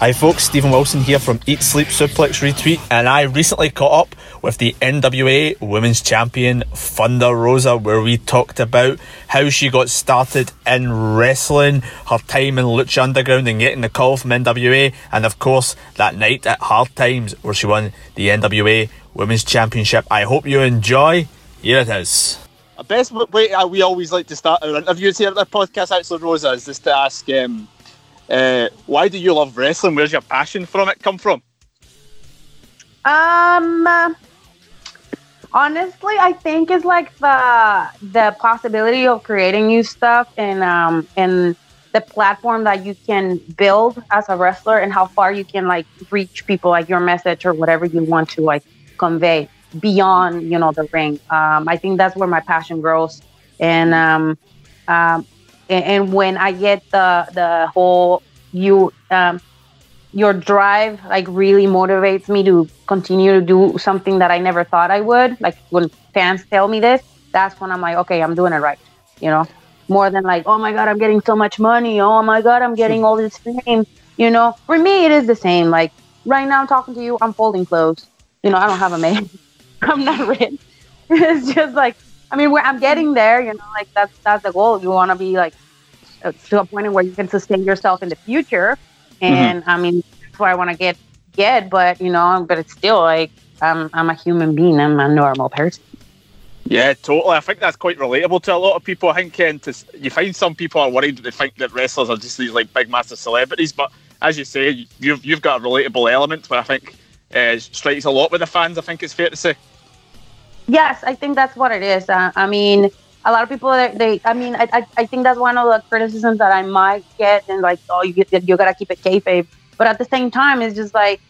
Hi, folks. Stephen Wilson here from Eat Sleep Suplex Retweet, and I recently caught up with the NWA Women's Champion Thunder Rosa, where we talked about how she got started in wrestling, her time in Lucha Underground, and getting the call from NWA, and of course that night at Hard Times where she won the NWA Women's Championship. I hope you enjoy. Here it is. The best way we always like to start our interviews here at the podcast, actually, Rosa, is just to ask. Um, uh, why do you love wrestling? Where's your passion from it come from? Um, honestly, I think it's like the the possibility of creating new stuff and um and the platform that you can build as a wrestler and how far you can like reach people like your message or whatever you want to like convey beyond you know the ring. Um, I think that's where my passion grows and um, um and, when I get the the whole you um, your drive like really motivates me to continue to do something that I never thought I would. Like when fans tell me this, that's when I'm like, okay, I'm doing it right. You know, more than like, oh my god, I'm getting so much money. Oh my god, I'm getting all this fame. You know, for me, it is the same. Like right now, I'm talking to you. I'm folding clothes. You know, I don't have a maid. I'm not rich. it's just like, I mean, I'm getting there. You know, like that's that's the goal. You want to be like uh, to a point where you can sustain yourself in the future. And mm-hmm. I mean, that's where I want to get get. But you know, but it's still like I'm I'm a human being. I'm a normal person. Yeah, totally. I think that's quite relatable to a lot of people. I think to, you find some people are worried that they think that wrestlers are just these like big massive celebrities, but as you say, you've you've got a relatable element where I think uh, strikes a lot with the fans. I think it's fair to say. Yes, I think that's what it is. Uh, I mean, a lot of people they i mean I, I I, think that's one of the criticisms that i might get and like oh you you gotta keep it kayfabe. But at the same time it's just like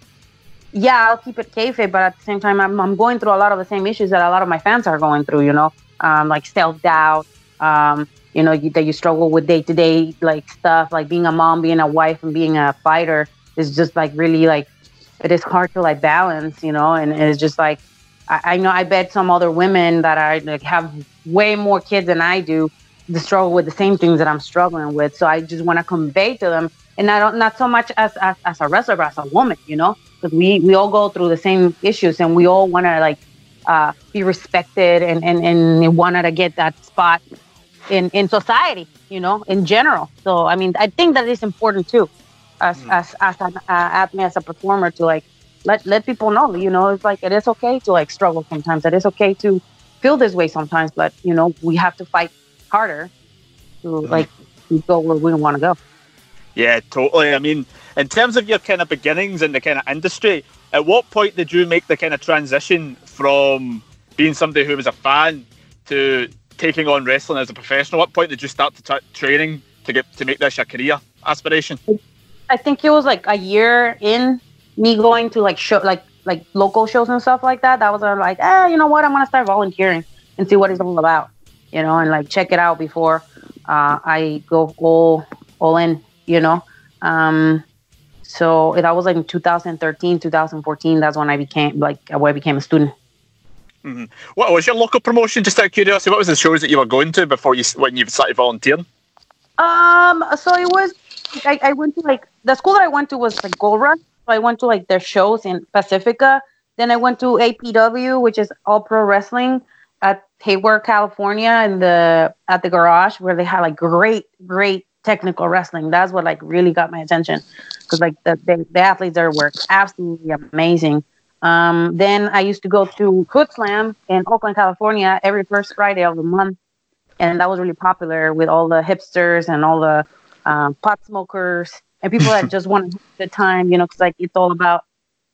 yeah i'll keep it kayfabe but at the same time i'm, I'm going through a lot of the same issues that a lot of my fans are going through you know? Um, like self-doubt um, you know you, that you struggle with day-to-day like stuff like being a mom being a wife and being a fighter is just like really like it is hard to like balance you know? And it's just like I, I know I bet some other women that are like have way more kids than I do the struggle with the same things that I'm struggling with. So I just want to convey to them, and I don't not so much as, as as a wrestler, but as a woman, you know, because we we all go through the same issues, and we all want to like uh, be respected and and and wanted to get that spot in in society, you know, in general. So I mean, I think that is important too, as mm. as as an uh, athlete, as a performer, to like let let people know, you know, it's like it is okay to like struggle sometimes. It is okay to feel this way sometimes, but you know, we have to fight harder to mm-hmm. like go where we don't want to go. Yeah, totally. I mean, in terms of your kind of beginnings in the kind of industry, at what point did you make the kind of transition from being somebody who was a fan to taking on wrestling as a professional? What point did you start to t- training to get to make this your career aspiration? I think it was like a year in me going to like show like like local shows and stuff like that. That was uh, like, eh, you know what? I'm gonna start volunteering and see what it's all about, you know, and like check it out before uh, I go all all in, you know. Um, so that was like in 2013, 2014. That's when I became like when I became a student. Mm-hmm. What was your local promotion? Just out of curiosity, what was the shows that you were going to before you when you started volunteering? Um, so it was I, I went to like the school that I went to was like Gold Rush, I went to like their shows in Pacifica. Then I went to APW, which is All Pro Wrestling at Hayward, California, in the at the garage where they had like great, great technical wrestling. That's what like really got my attention because like the, the, the athletes there were absolutely amazing. Um, then I used to go to Hood Slam in Oakland, California, every first Friday of the month, and that was really popular with all the hipsters and all the um, pot smokers and people that just want to have a good time, you know, because like it's all about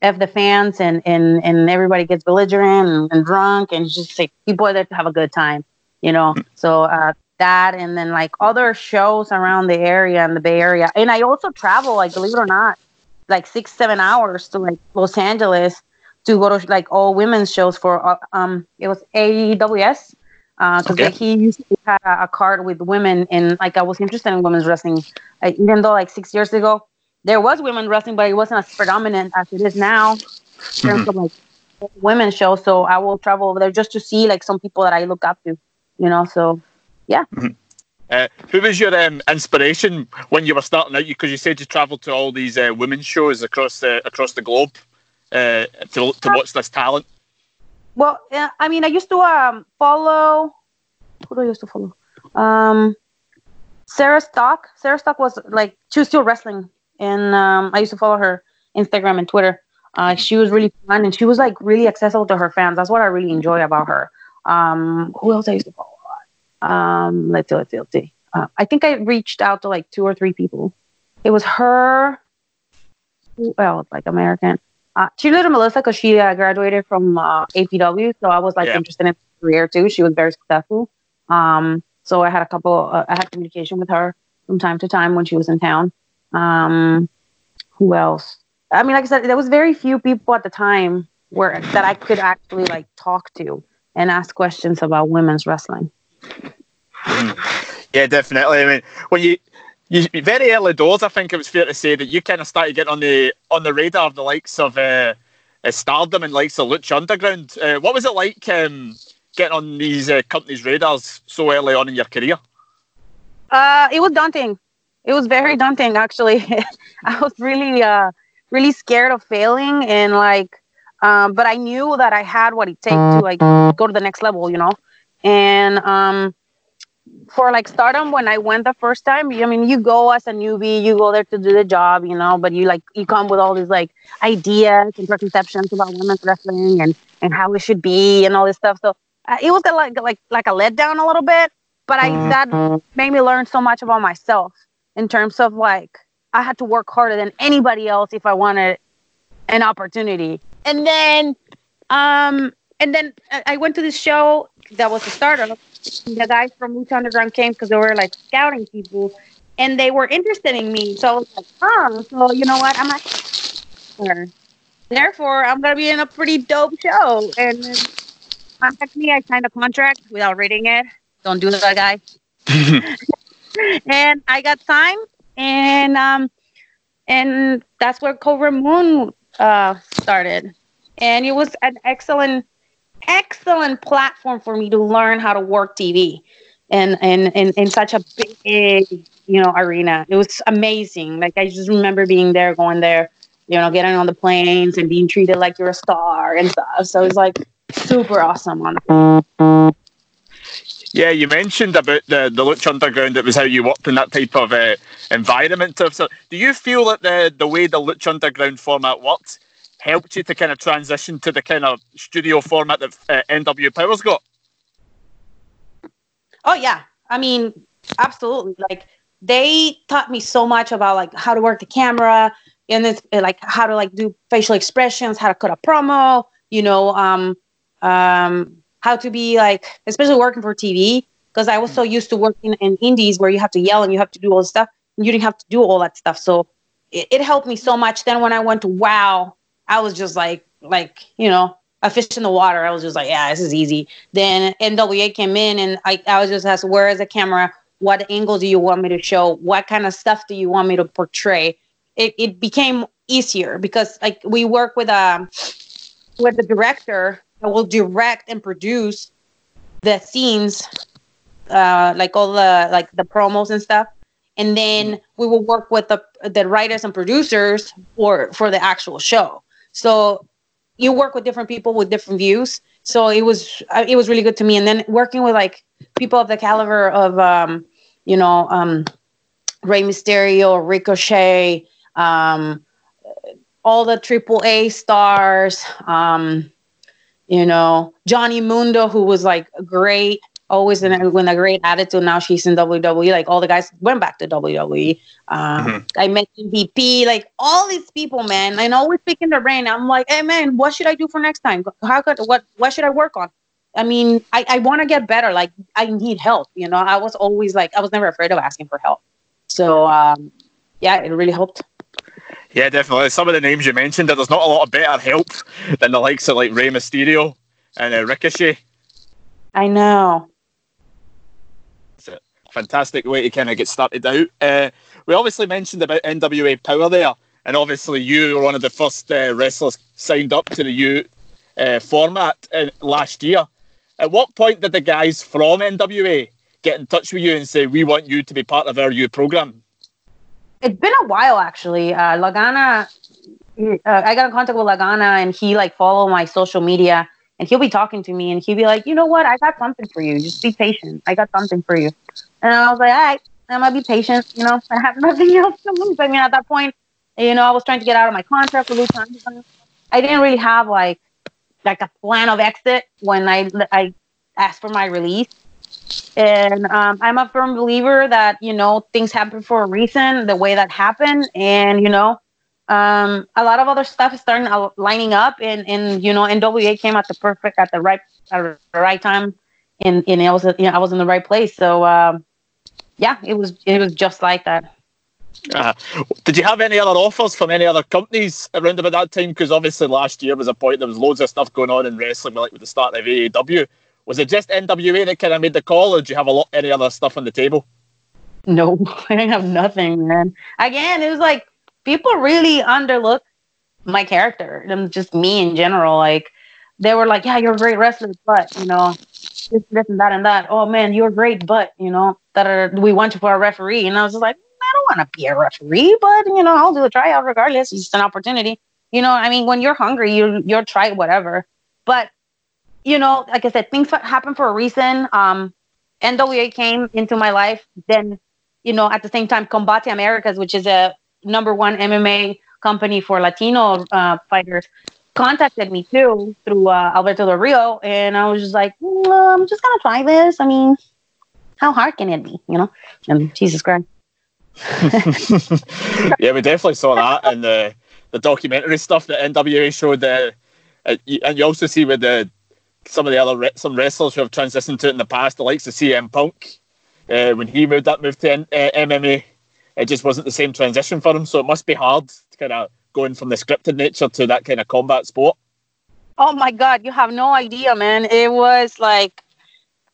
f the fans and and and everybody gets belligerent and, and drunk and just like people that to have a good time, you know. Mm. So uh, that and then like other shows around the area and the Bay Area, and I also travel like believe it or not, like six seven hours to like Los Angeles to go to like all women's shows for uh, um it was AWS because uh, okay. he used to have a card with women and like I was interested in women's wrestling. I, even though like six years ago there was women wrestling, but it wasn't as predominant as it is now in terms mm-hmm. of like women's shows. So I will travel over there just to see like some people that I look up to, you know. So yeah. Mm-hmm. Uh, who was your um, inspiration when you were starting out? Because you said you travelled to all these uh, women's shows across the across the globe uh, to to watch this talent. Well, I mean, I used to um, follow. Who do I used to follow? Um, Sarah Stock. Sarah Stock was like she was still wrestling, and um, I used to follow her Instagram and Twitter. Uh, she was really fun, and she was like really accessible to her fans. That's what I really enjoy about her. Um, who else I used to follow? Um, let's see, let's see, let's see. Uh, I think I reached out to like two or three people. It was her. Who else? Like American. Uh, Cheerleader Melissa because she uh, graduated from uh, APW, so I was like Yeah. interested in her career too. She was very successful. Um, so I had a couple. Uh, I had communication with her from time to time when she was in town. Um, who else? I mean, like I said, there was very few people at the time where that I could actually like talk to and ask questions about women's wrestling. Yeah, definitely. I mean, when you, you very early doors, I think it was fair to say that you kind of started getting on the on the radar of the likes of uh, uh, Stardom and likes of Lucha Underground. Uh, what was it like um, getting on these uh, companies' radars so early on in your career? Uh, it was daunting. It was very daunting, actually. I was really, uh, really scared of failing, and like, um, but I knew that I had what it takes to like go to the next level, you know. And um, for like stardom, when I went the first time, I mean, you go as a newbie, you go there to do the job, you know, but you like you come with all these like ideas and preconceptions about women's wrestling and and how it should be and all this stuff. So uh, it was a, like like like a letdown a little bit, but I that made me learn so much about myself in terms of like I had to work harder than anybody else if I wanted an opportunity. And then um and then I I went to this show that was a startup. The guys from Lucha Underground came because they were like scouting people and they were interested in me. So I was like, oh, so you know what? I'm a Therefore, I'm gonna be in a pretty dope show. And contact me. I signed a contract without reading it. Don't do that, guy and I got signed, and um, and that's where Kobra Moon uh started, and it was an excellent, excellent platform for me to learn how to work TV, and and in in such a big you know arena. It was amazing. Like I just remember being there, going there, you know, getting on the planes and being treated like you're a star and stuff. So it's like super awesome on Yeah, you mentioned about the the Lucha Underground. It was how you worked in that type of uh, environment. So, do you feel that the the way the Lucha Underground format worked helped you to kind of transition to the kind of studio format that uh, NW Power's got? Oh yeah. I mean, absolutely. Like they taught me so much about like how to work the camera and it's like how to like do facial expressions, how to cut a promo, you know, um um how to be like especially working for TV because I was so used to working in indies where you have to yell and you have to do all this stuff. And you didn't have to do all that stuff. So it, it helped me so much. Then when I went to WoW, I was just like like, you know, a fish in the water. I was just like, yeah, this is easy. Then NWA came in and I, I was just asked, where is the camera? What angle do you want me to show? What kind of stuff do you want me to portray? It, it became easier because like we work with um with the director that will direct and produce the scenes, uh, like all the like the promos and stuff. And then we will work with the the writers and producers for for the actual show. So you work with different people with different views. So it was uh, it was really good to me. And then working with like people of the caliber of um, you know um, Rey Mysterio, Ricochet, um, all the triple A stars, um, you know Johnny Mundo, who was like great, always in a, with a great attitude. Now she's in WWE. Like all the guys went back to WWE. Um, Mhm. I met MVP, like all these people, man. And always picking their brain. I'm like, hey man, what should I do for next time? How could what what should I work on? I mean, I, I want to get better. Like I need help. You know, I was always like I was never afraid of asking for help. So um, yeah, it really helped. Yeah, definitely. Some of the names you mentioned, there's not a lot of better help than the likes of like Rey Mysterio and uh, Ricochet. I know. Fantastic way to kind of get started out. Uh, we obviously mentioned about NWA Power there, and obviously you were one of the first uh, wrestlers signed up to the new uh, format uh, last year. At what point did the guys from NWA get in touch with you and say we want you to be part of our U program? It's been a while actually. Uh, Lagana, uh, I got in contact with Lagana, and he like followed my social media, and he'll be talking to me, and he'll be like, you know what, I got something for you. Just be patient. I got something for you. And I was like, all right, I'm gonna be patient. You know, I have nothing else to lose. I mean, at that point, you know, I was trying to get out of my contract with Luton. I didn't really have like like a plan of exit when I I asked for my release. And um, I'm a firm believer that you know things happen for a reason, the way that happened, and you know, um, a lot of other stuff is starting uh, lining up, and and you know, NWA came at the perfect at the right at the right time, and and it was you know I was in the right place, so um, yeah, it was it was just like that. Uh, did you have any other offers from any other companies around about that time? Because obviously last year was a point there was loads of stuff going on in wrestling, like with the start of AEW. Was it just NWA that kind of made the call, or did you have a lot any other stuff on the table? No, I didn't have nothing, man. Again, it was like people really underlook my character and just me in general. Like they were like, "Yeah, you're a great wrestler, but you know, this, this, and that, and that. Oh man, you're great, but you know, that are, we want you for a referee." And I was just like, I don't want to be a referee, but you know, I'll do a tryout regardless. It's just an opportunity. You know, I mean, when you're hungry, you you'll try whatever. But you know, like I said, things happen for a reason. Um, NWA came into my life. Then, you know, at the same time, Combate Americas, which is a number one MMA company for Latino uh, fighters, contacted me too through uh, Alberto Del Rio, and I was just like, well, I'm just gonna try this. I mean, how hard can it be? You know? And Jesus Christ. yeah, we definitely saw that in the the documentary stuff that NWA showed. Uh, and you also see with the some of the other some wrestlers who have transitioned to it in the past, the likes of CM Punk, uh, when he moved that move to uh, MMA, it just wasn't the same transition for him. So it must be hard to kind of going from the scripted nature to that kind of combat sport. Oh my God, you have no idea, man. It was like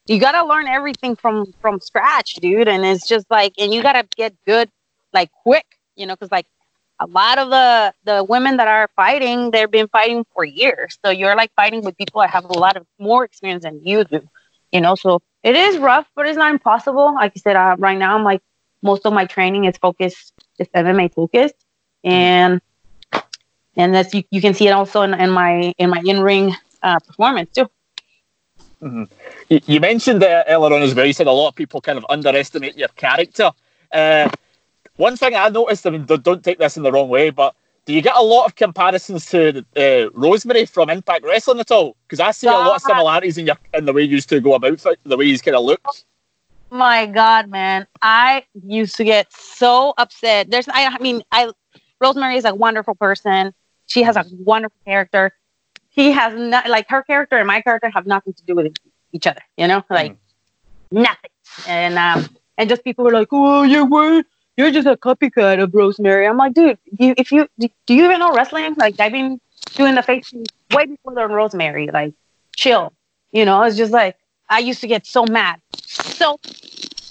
you gotta learn everything from from scratch, dude. And it's just like, and you gotta get good like quick, you know, because like a lot of the the women that are fighting, they've been fighting for years. So you're like fighting with people that have a lot of more experience than you do, you know. So it is rough, but it's not impossible. Like I said, uh, right now I'm like most of my training is focused, is MMA focused, and and that's you, you can see it also in, in my in my in ring uh, performance too. Mm-hmm. You, you, mentioned uh, earlier on as well. You said a lot of people kind of underestimate your character. Uh, one thing I noticed, I mean, don't take this in the wrong way, but do you get a lot of comparisons to uh, Rosemary from Impact Wrestling at all? Because I see a lot of similarities in your in the way you used to go about it, the way you kind of look. My God, man, I used to get so upset. There's, I, I mean, I Rosemary is a wonderful person. She has a wonderful character he has not like her character and my character have nothing to do with each other. You know, like mm. nothing. And um, and just people were like, "Oh, you're what? You're just a copycat of Rosemary." I'm like, dude, you, if you do you even know wrestling? Like, I've been doing the face way before the Rosemary. Like, chill. You know, it's just like I used to get so mad, so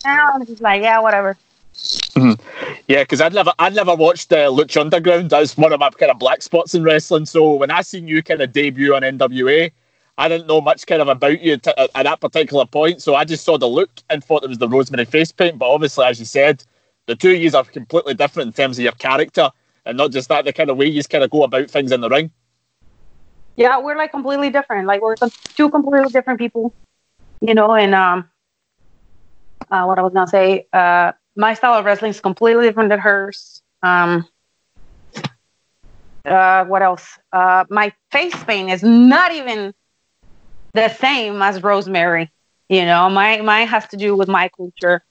now I'm just like, yeah, whatever. Mm-hmm. Yeah, because I'd never, I'd never watched uh, Lucha Underground. That's one of my kind of black spots in wrestling. So when I seen you kind of debut on NWA, I didn't know much kind of about you t- at that particular point. So I just saw the look and thought it was the Rosemary face paint. But obviously, as you said, the two years are completely different in terms of your character, and not just that, the kind of way you kind of go about things in the ring. Yeah, we're like completely different. Like we're two completely different people, you know. And um, uh, what I was gonna say, uh my style of wrestling is completely different than hers. Um, uh, what else? Uh, my face paint is not even the same as Rosemary. You know, my mine has to do with my culture.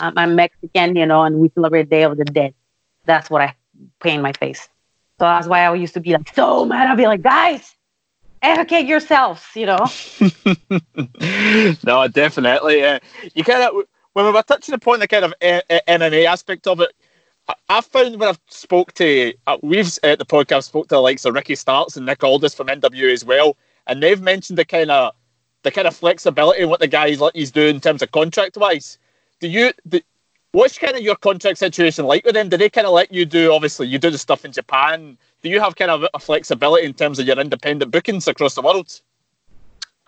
Um, I'm Mexican, you know, and we celebrate Day of the Dead. That's what I paint my face. So that's why I used to be like so mad. I'd be like, guys, educate yourselves, you know. no, definitely. Uh, you kind of when we were touching upon the kind of uh, uh, MMA aspect of it, I found when I've spoke to, uh, we've at the podcast spoke to the likes of Ricky Starks and Nick Aldis from NW as well, and they've mentioned the kind of the kind of flexibility and what the guys let you do in terms of contract wise. Do you, what's kind of your contract situation like with them? Do they kind of let you do? Obviously, you do the stuff in Japan. Do you have kind of a flexibility in terms of your independent bookings across the world?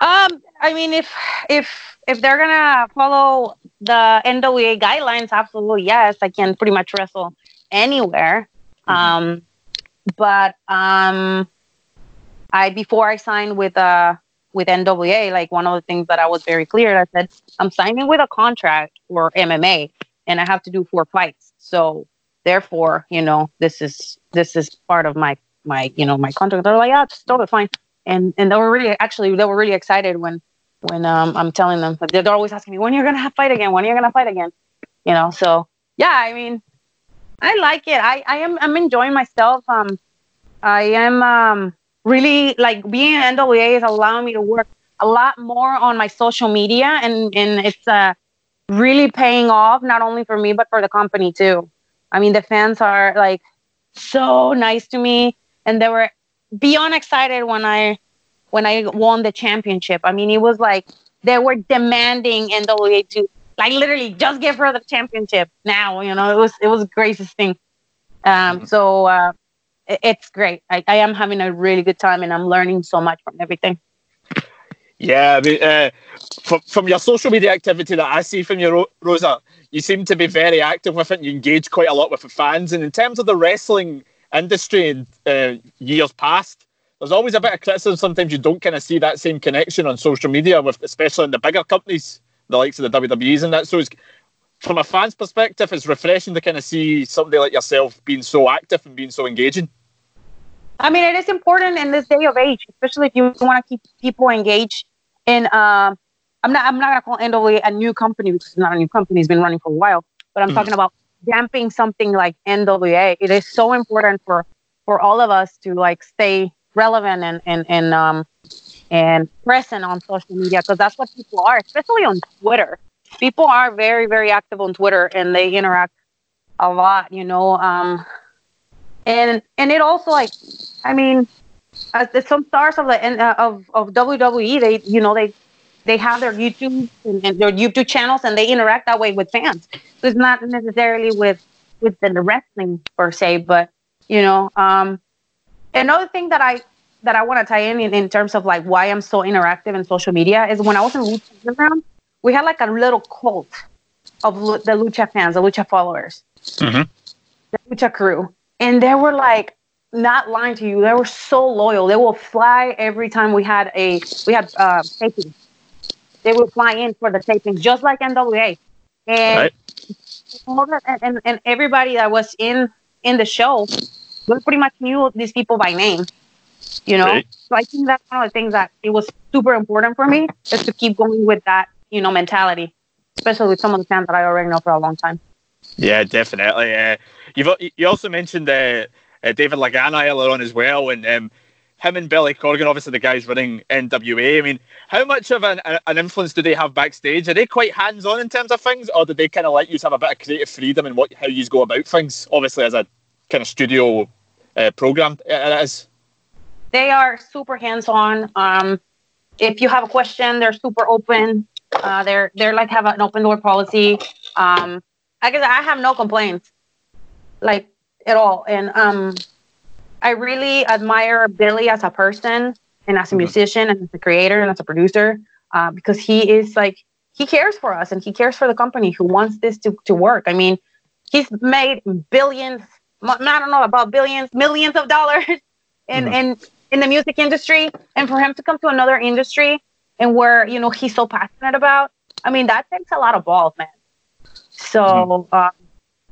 Um, I mean, if if if they're gonna follow the NWA guidelines, absolutely yes, I can pretty much wrestle anywhere. Mm-hmm. Um, but um, I before I signed with uh with NWA, like one of the things that I was very clear, I said I'm signing with a contract for MMA, and I have to do four fights. So therefore, you know, this is this is part of my my you know my contract. They're like, yeah, it's totally fine and and they were really actually they were really excited when when um, I'm telling them. But they're always asking me when you're gonna fight again. When are you're gonna fight again. You know. So yeah, I mean, I like it. I I am I'm enjoying myself. Um, I am um really like being in NWA is allowing me to work a lot more on my social media, and and it's uh really paying off not only for me but for the company too. I mean, the fans are like so nice to me, and they were beyond excited when I when I won the championship. I mean, it was like they were demanding NWA to like literally just give her the championship now. You know, it was it was the greatest thing. Um, mm-hmm. so uh, it, it's great. I, I am having a really good time, and I'm learning so much from everything. Yeah, I mean, uh, from, from your social media activity that I see from you, Rosa, you seem to be very active with it. You engage quite a lot with the fans. And in terms of the wrestling industry in uh, years past, there's always a bit of criticism. Sometimes you don't kind of see that same connection on social media, with especially in the bigger companies, the likes of the WWEs and that. So, from a fan's perspective, it's refreshing to kind of see somebody like yourself being so active and being so engaging. I mean, it is important in this day of age, especially if you want to keep people engaged. In uh, I'm not I'm not gonna call NWA a new company because it's not a new company; it's been running for a while. But I'm mm. talking about damping something like NWA, it is so important for for all of us to like stay relevant and and and um and present on social media because that's what people are, especially on Twitter. People are very very active on Twitter and they interact a lot, you know. Um, and and it also like, I mean, uh, some stars of the uh, of of WWE, they you know they they have their YouTube and, their YouTube channels, and they interact that way with fans. So it's not necessarily with with the wrestling per se, but you know, um, another thing that I that I want to tie in, in in terms of like why I'm so interactive in social media is when I was in Lucha Underground, we had like a little cult of the Lucha fans, the Lucha followers, mm-hmm. the Lucha crew, and they were like not lying to you. They were so loyal. They will fly every time we had a we had uh, taping they will fly in for the tapings, just like NWA. And right. and, and, and everybody that was in in the show, we pretty much knew these people by name. You know, right. so I think that's one of the things that it was super important for me is to keep going with that, you know, mentality, especially with some of the fans that I already know for a long time. Yeah, definitely. Uh, you've you also mentioned uh, uh, David Lagana earlier on as well, and um, him and Billy Corgan, obviously the guys running NWA. I mean, how much of an, an influence do they have backstage? Are they quite hands on in terms of things, or do they kind of let you have a bit of creative freedom in what how you go about things? Obviously, as a kind of studio uh, program, it is. They are super hands on. Um, if you have a question, they're super open. Uh, they're they're like have an open door policy. Um, I guess I have no complaints, like at all, and um I really admire Billy as a person and as a mm-hmm. musician and as a creator and as a producer uh, because he is like he cares for us and he cares for the company who wants this to, to work. I mean, he's made billions, I don't know about billions, millions of dollars in, mm-hmm. in, in the music industry. And for him to come to another industry and where, you know, he's so passionate about, I mean, that takes a lot of balls, man. So, mm-hmm. uh,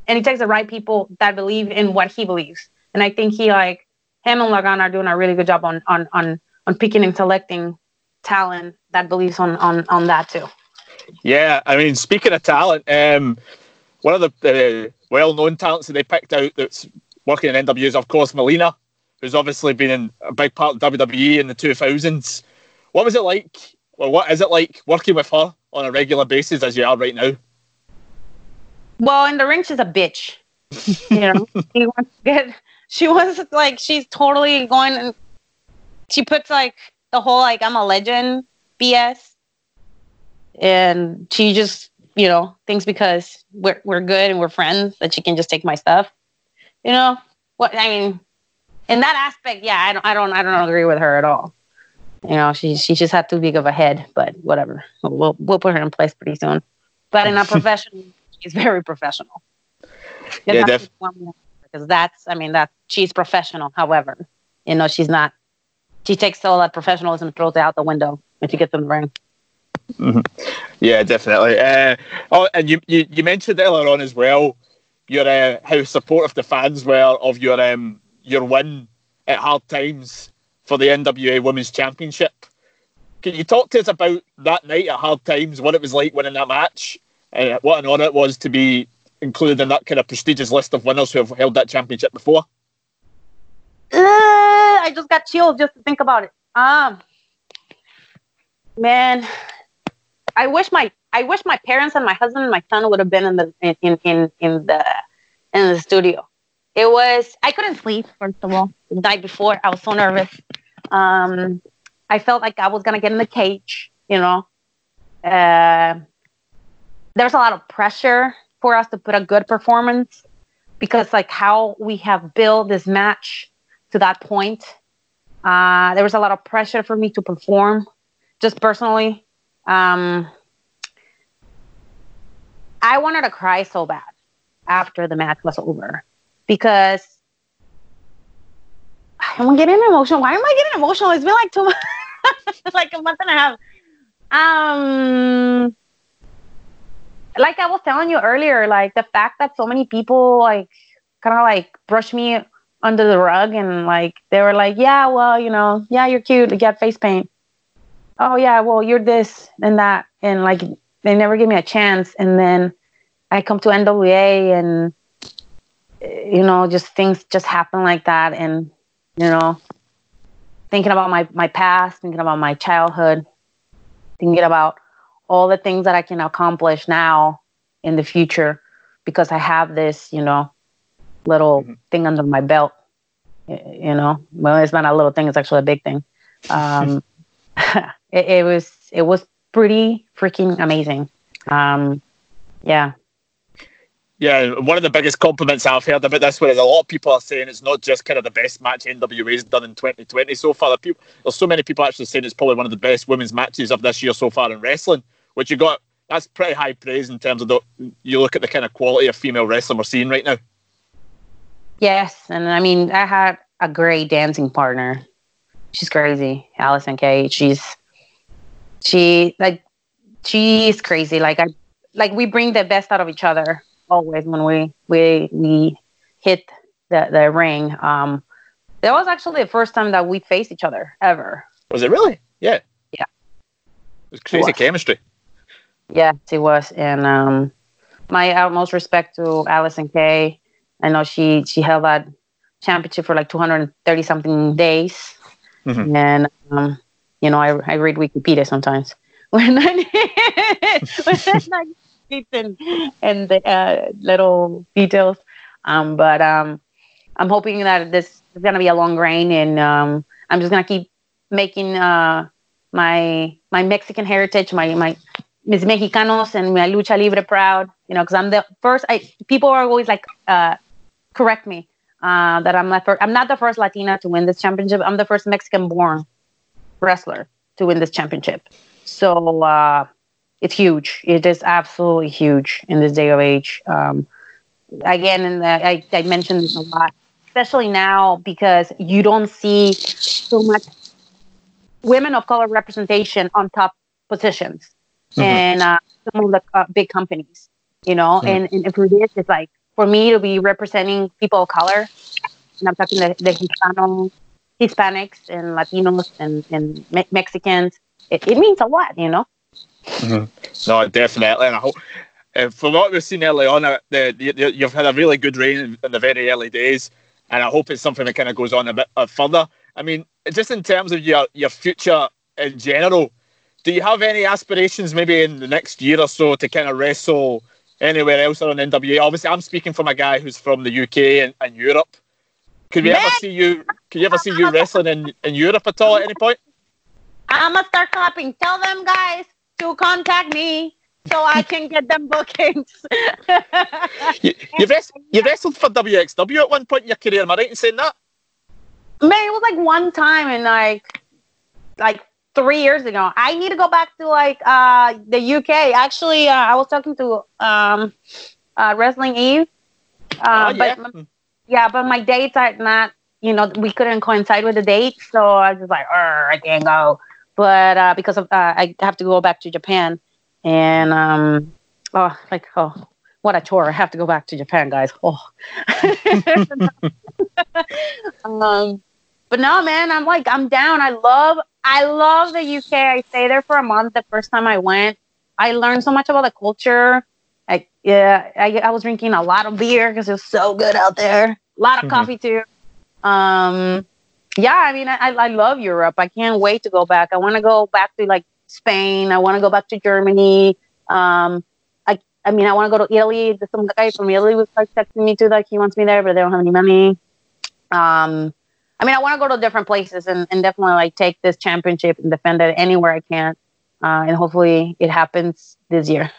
and he takes the right people that believe in what he believes. And I think he like him and Lagana are doing a really good job on on on on picking and selecting talent that believes on on on that too. Yeah, I mean, speaking of talent, um, one of the, the well-known talents that they picked out that's working in NW is, of course, Melina, who's obviously been in a big part of WWE in the 2000s. What was it like? Well, what is it like working with her on a regular basis as you are right now? Well, in the ring, she's a bitch. You know, he wants to get she was like she's totally going and she puts like the whole like I'm a legend BS and she just you know thinks because we're we're good and we're friends that she can just take my stuff you know what I mean in that aspect yeah I don't I don't I don't agree with her at all You know, she she just had too big of a head, but whatever. We'll we'll put her in place pretty soon. But in a professional, she's very professional. Yeah, def- because that's I mean that she's professional. However, you know she's not. She takes all that professionalism and throws it out the window when she gets in the ring. Mm-hmm. Yeah, definitely. Uh, oh, and you, you you mentioned earlier on as well your uh, how supportive the fans were of your um, your win at hard times for the NWA Women's Championship. Can you talk to us about that night at hard times? What it was like winning that match? Uh, what an honour it was to be included in that kind of prestigious list of winners who have held that championship before? Uh, I just got chills just to think about it. Um, man, I wish my I wish my parents and my husband and my son would have been in the in in in, the in the studio. It was I couldn't sleep first of all the night before. I was so nervous. Um, I felt like I was gonna get in the cage. You know, uh, there was a lot of pressure for us to put a good performance because like how we have built this match to that point uh, there was a lot of pressure for me to perform just personally. Um, i wanted to cry so bad after the match was over because i'm getting emotional. Why am i getting emotional? It's been like two months like a month and a half. Um like I was telling you earlier, like the fact that so many people like kind of like brush me under the rug and like they were like, yeah, well, you know, yeah, you're cute, you got face paint. Oh yeah, well, you're this and that, and like they never gave me a chance. And then I come to NWA and you know, just things just happen like that, and you know, thinking about my my past, thinking about my childhood, thinking about all the things that I can accomplish now in the future because I have this, you know, little mm-hmm. thing under my belt. You know, well, it's not a little thing; it's actually a big thing. Um, it, it, was it was pretty freaking amazing. Um, yeah. Yeah, one of the biggest compliments I've heard about this, whereas a lot of people are saying it's not just kind of the best match NWA's done in 2020 so far. There's so many people actually saying it's probably one of the best women's matches of this year so far in wrestling which you got. That's pretty high praise in terms of the. You look at the kind of quality of female wrestling we're seeing right now. Yes, and I mean, I had a great dancing partner. She's crazy, Allysin Kay. She's she like she's crazy. Like I like we bring the best out of each other always when we we we hit the the ring. Um, that was actually the first time that we faced each other ever. Was it really? Yeah. Yeah. It was crazy it was. chemistry. Yes, it was. And um, my utmost respect to Allysin Kay. I know she she held that championship for like 230 something days. Mm-hmm. And um, you know, I I read Wikipedia sometimes when I when and and the uh, little details. Um, but um, I'm hoping that this is gonna be a long reign, and um, I'm just gonna keep making uh, my my Mexican heritage, my my mis mexicanos and my lucha libre proud you know because i'm the first i people are always like uh, correct me uh, that i'm not first, i'm not the first latina to win this championship. I'm the first mexican born wrestler to win this championship. So uh, it's huge. It is absolutely huge in this day of age. Um, again and I, I mentioned this a lot especially now because you don't see so much women of color representation on top positions mm-hmm. and uh, some of the uh, big companies, you know. Mm-hmm. And, and for this, it's like for me to be representing people of color, and I'm talking the, the Hispano, Hispanics and Latinos and, and Me- Mexicans. It, it means a lot, you know. Mm-hmm. No, definitely, and I hope. Uh, from what we've seen early on, uh, the, the, you've had a really good reign in, in, the very early days, and I hope it's something that kind of goes on a bit uh, further. I mean, just in terms of your, your future in general, do you have any aspirations maybe in the next year or so to kind of wrestle anywhere else on NWA? Obviously, I'm speaking from a guy who's from the UK and, and Europe. Could we ever see you? Could you ever see you wrestling in, in Europe at all at any point? I'm gonna start clapping. Tell them guys to contact me so I can get them bookings. you, you, wrestled, you wrestled for WXW at one point in your career. Am I right in saying that? Man, it was like one time in like like three years ago. I need to go back to like uh, the UK. Actually, uh, I was talking to um, uh, Wrestling Eve, uh, Oh, yeah. but yeah, but my dates are not. You know, we couldn't coincide with the date, so I was just like, "Arr, I can't go. But uh, because of uh, I have to go back to Japan, and um, oh, like oh, what a chore! I have to go back to Japan, guys. Oh. um, but no, man, I'm like I'm down. I love I love the UK. I stayed there for a month the first time I went. I learned so much about the culture. I yeah, I, I was drinking a lot of beer because it was so good out there. A lot of Mhm. coffee too. Um, yeah, I mean, I, I love Europe. I can't wait to go back. I want to go back to like Spain. I want to go back to Germany. Um, I I mean, I want to go to Italy. Some guy from Italy was like texting me too, like he wants me there, but they don't have any money. Um, I mean, I want to go to different places and, and definitely like take this championship and defend it anywhere I can. Uh, and hopefully it happens this year.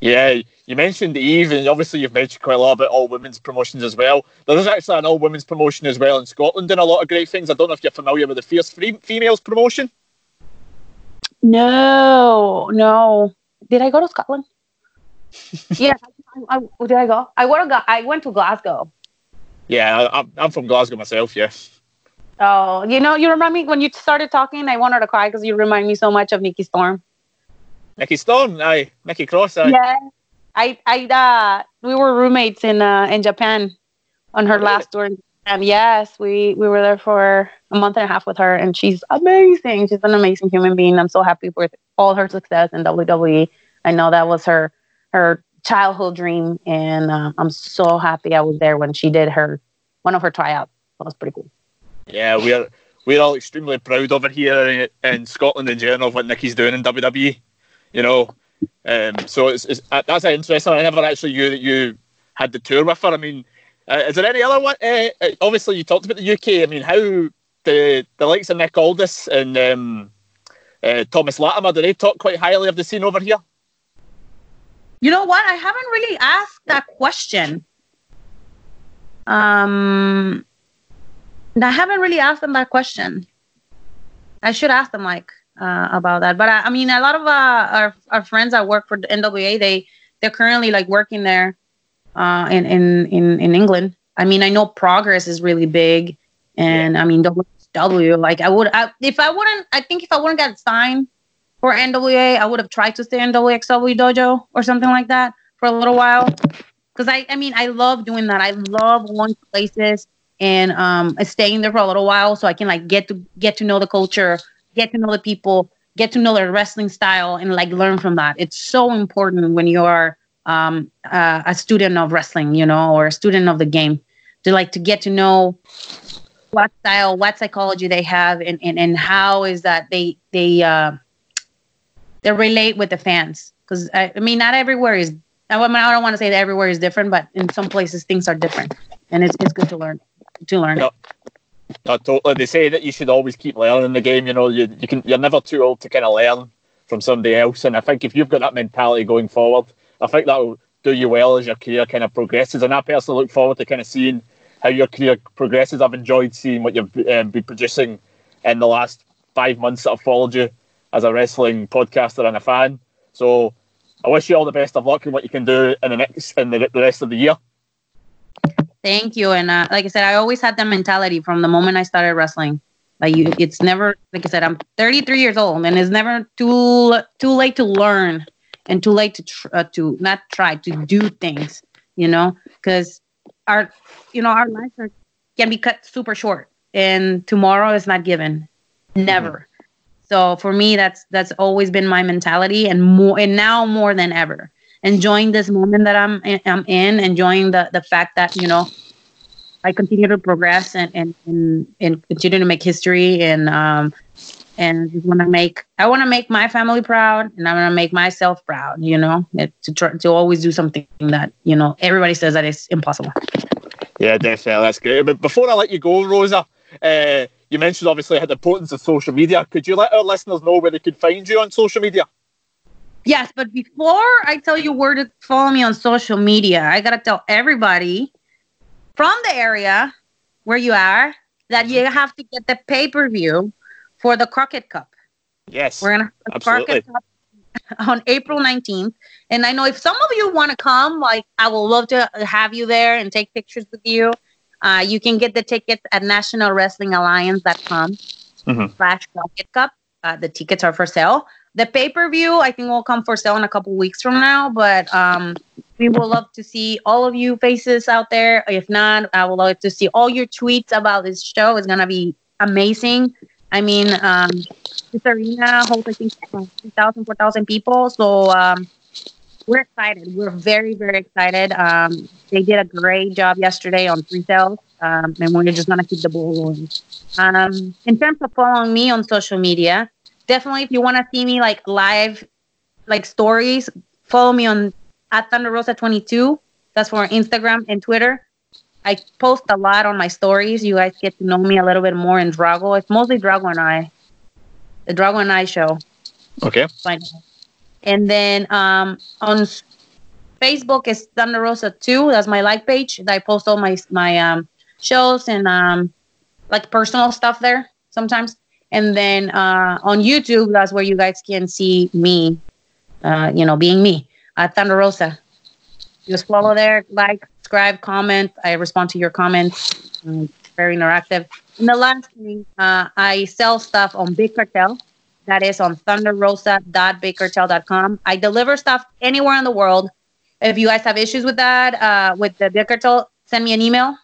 Yeah, you mentioned Eve, and obviously you've mentioned quite a lot about all women's promotions as well. There's actually an all women's promotion as well in Scotland, doing a lot of great things. I don't know if you're familiar with the Fierce Females promotion. No, no. Did I go to Scotland? yeah, I, I, did I go? I went to I went to Glasgow. Yeah, I, I'm- I'm from Glasgow myself. Yeah, Oh, you know, you remind me when you started talking, I wanted to cry because you remind me so much of Nikki Storm. Nikki Storm, aye, Nikki Cross, aye. Yeah, I, I, uh, we were roommates in, uh, in Japan on her Oh, really? last tour. And yes, we, we were there for a month and a half with her, and she's amazing. She's an amazing human being. I'm so happy with all her success in WWE. I know that was her, her childhood dream, and uh, I'm so happy I was there when she did her, one of her tryouts. That was pretty cool. Yeah, we're we're all extremely proud over here in, Scotland in general of what Nikki's doing in WWE. You know, um, so it's, it's uh, that's interesting. I never actually knew that you had the tour with her. I mean, uh, is there any other one? Uh, uh, obviously, you talked about the UK. I mean, how the the likes of Nick Aldis and um, uh, Thomas Latimer do they talk quite highly of the scene over here? You know what? I haven't really asked that question. Um, I haven't really asked them that question. I should ask them like uh, about that. But I, I mean, a lot of uh, our our friends that work for the NWA, they they're currently like working there uh, in in in in England. I mean, I know Progress is really big, and I mean W. Like I would, I, if I wouldn't, I think if I wouldn't get signed for NWA, I would have tried to stay in WXW dojo or something like that for a little while. Because I, I mean, I love doing that. I love going places and um, staying there for a little while so I can like get to get to know the culture, get to know the people, get to know their wrestling style, and like learn from that. It's so important when you are um, uh, a student of wrestling, you know, or a student of the game, to like to get to know what style, what psychology they have, and and, and how is that they they uh, they relate with the fans. Because I, I mean, not everywhere is. I mean, I don't want to say that everywhere is different, but in some places things are different, and it's it's good to learn to learn. Yeah. No, totally. They say that you should always keep learning the game. You know, you, you can you're never too old to kind of learn from somebody else. And I think if you've got that mentality going forward, I think that will do you well as your career kind of progresses. And I personally look forward to kind of seeing how your career progresses. I've enjoyed seeing what you've um, been producing in the last five months that I've followed you as a wrestling podcaster and a fan. So I wish you all the best of luck in what you can do in the next in the rest of the year. Thank you. And uh, like I said, I always had that mentality from the moment I started wrestling. Like you, it's never like I said. I'm 33 years old, and it's never too too late to learn and too late to tr- uh, to not try to do things. You know, because our you know our lives are, can be cut super short, and tomorrow is not given, never. So for me, that's that's always been my mentality, and more and now more than ever enjoying this moment that I'm I'm in, enjoying the the fact that you know I continue to progress and and and, and continue to make history and um and want to make I want to make my family proud and I want to make myself proud. You know, it, to try to always do something that you know everybody says that it's impossible. Yeah, definitely. That's great. But before I let you go, Rosa, uh, you mentioned obviously had the importance of social media. Could you let our listeners know where they could find you on social media? Yes, but before I tell you where to follow me on social media, I gotta tell everybody from the area where you are that you have to get the pay per view for the Crockett Cup. Yes. We're gonna spark absolutely. it up on April 19th. And I know if some of you want to come, like I will love to have you there and take pictures with you. Uh, you can get the tickets at nationalwrestlingalliance.com Mhm. slash Crockett Cup. Uh, the tickets are for sale. The pay per view, I think, will come for sale in a couple weeks from now. But um, we will love to see all of you faces out there. If not, I would love to see all your tweets about this show. It's gonna be amazing. I mean, um, this arena holds I think 3,000, 4,000 people. So um, we're excited. We're very, very excited. Um, they did a great job yesterday on pre-sales, um, and we're just gonna keep the ball rolling. Um, in terms of following me on social media, definitely if you want to see me like live, like stories, follow me on at Thunder Rosa 22. That's for Instagram and Twitter. I post a lot on my stories. You guys get to know me a little bit more in Drago. It's mostly Drago and I, the Drago and I show. Okay. Fine. And then um, on Facebook is Thunder Rosa 2. That's my like page. that I post all my my um, shows and um, like personal stuff there sometimes. And then uh, on YouTube, that's where you guys can see me, uh, you know, being me, uh, Thunder Rosa. Just follow there, like, subscribe, comment. I respond to your comments. Mm, very interactive. And the last thing, uh, I sell stuff on Big Cartel. That is on thunderrosa.bigcartel.com. I deliver stuff anywhere in the world. If you guys have issues with that, uh, with the Big Cartel, send me an email.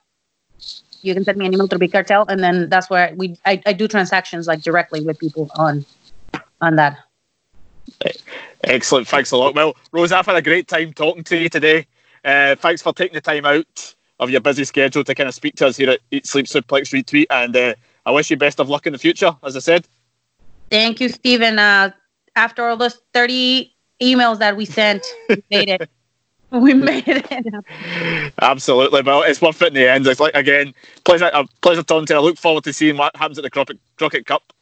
You can send me an email through Big Cartel, and then that's where we I, I do transactions like directly with people on on that. Excellent. Thanks a lot. Well, Rose, I've had a great time talking to you today. Uh, thanks for taking the time out of your busy schedule to kind of speak to us here at Eat Sleep Suplex Retweet. And uh, I wish you best of luck in the future, as I said. Thank you, Stephen. Uh, after all those 30 emails that we sent, we made it. We made it. Absolutely. Well, it's worth it in the end. It's like, again, pleasure, a pleasure talking to you. I look forward to seeing what happens at the Crockett, Crockett Cup.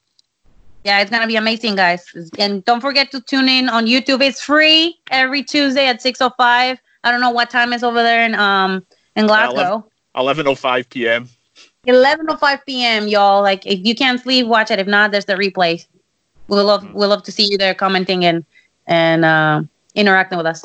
Yeah, it's gonna be amazing, guys. And don't forget to tune in on YouTube. It's free every Tuesday at 6:05. I don't know what time is over there in um in Glasgow. 11.05 p.m. 11:05 p.m. Y'all, like if you can't sleep, watch it. If not, there's the replay. We'll love we'll love to see you there commenting and and uh, interacting with us.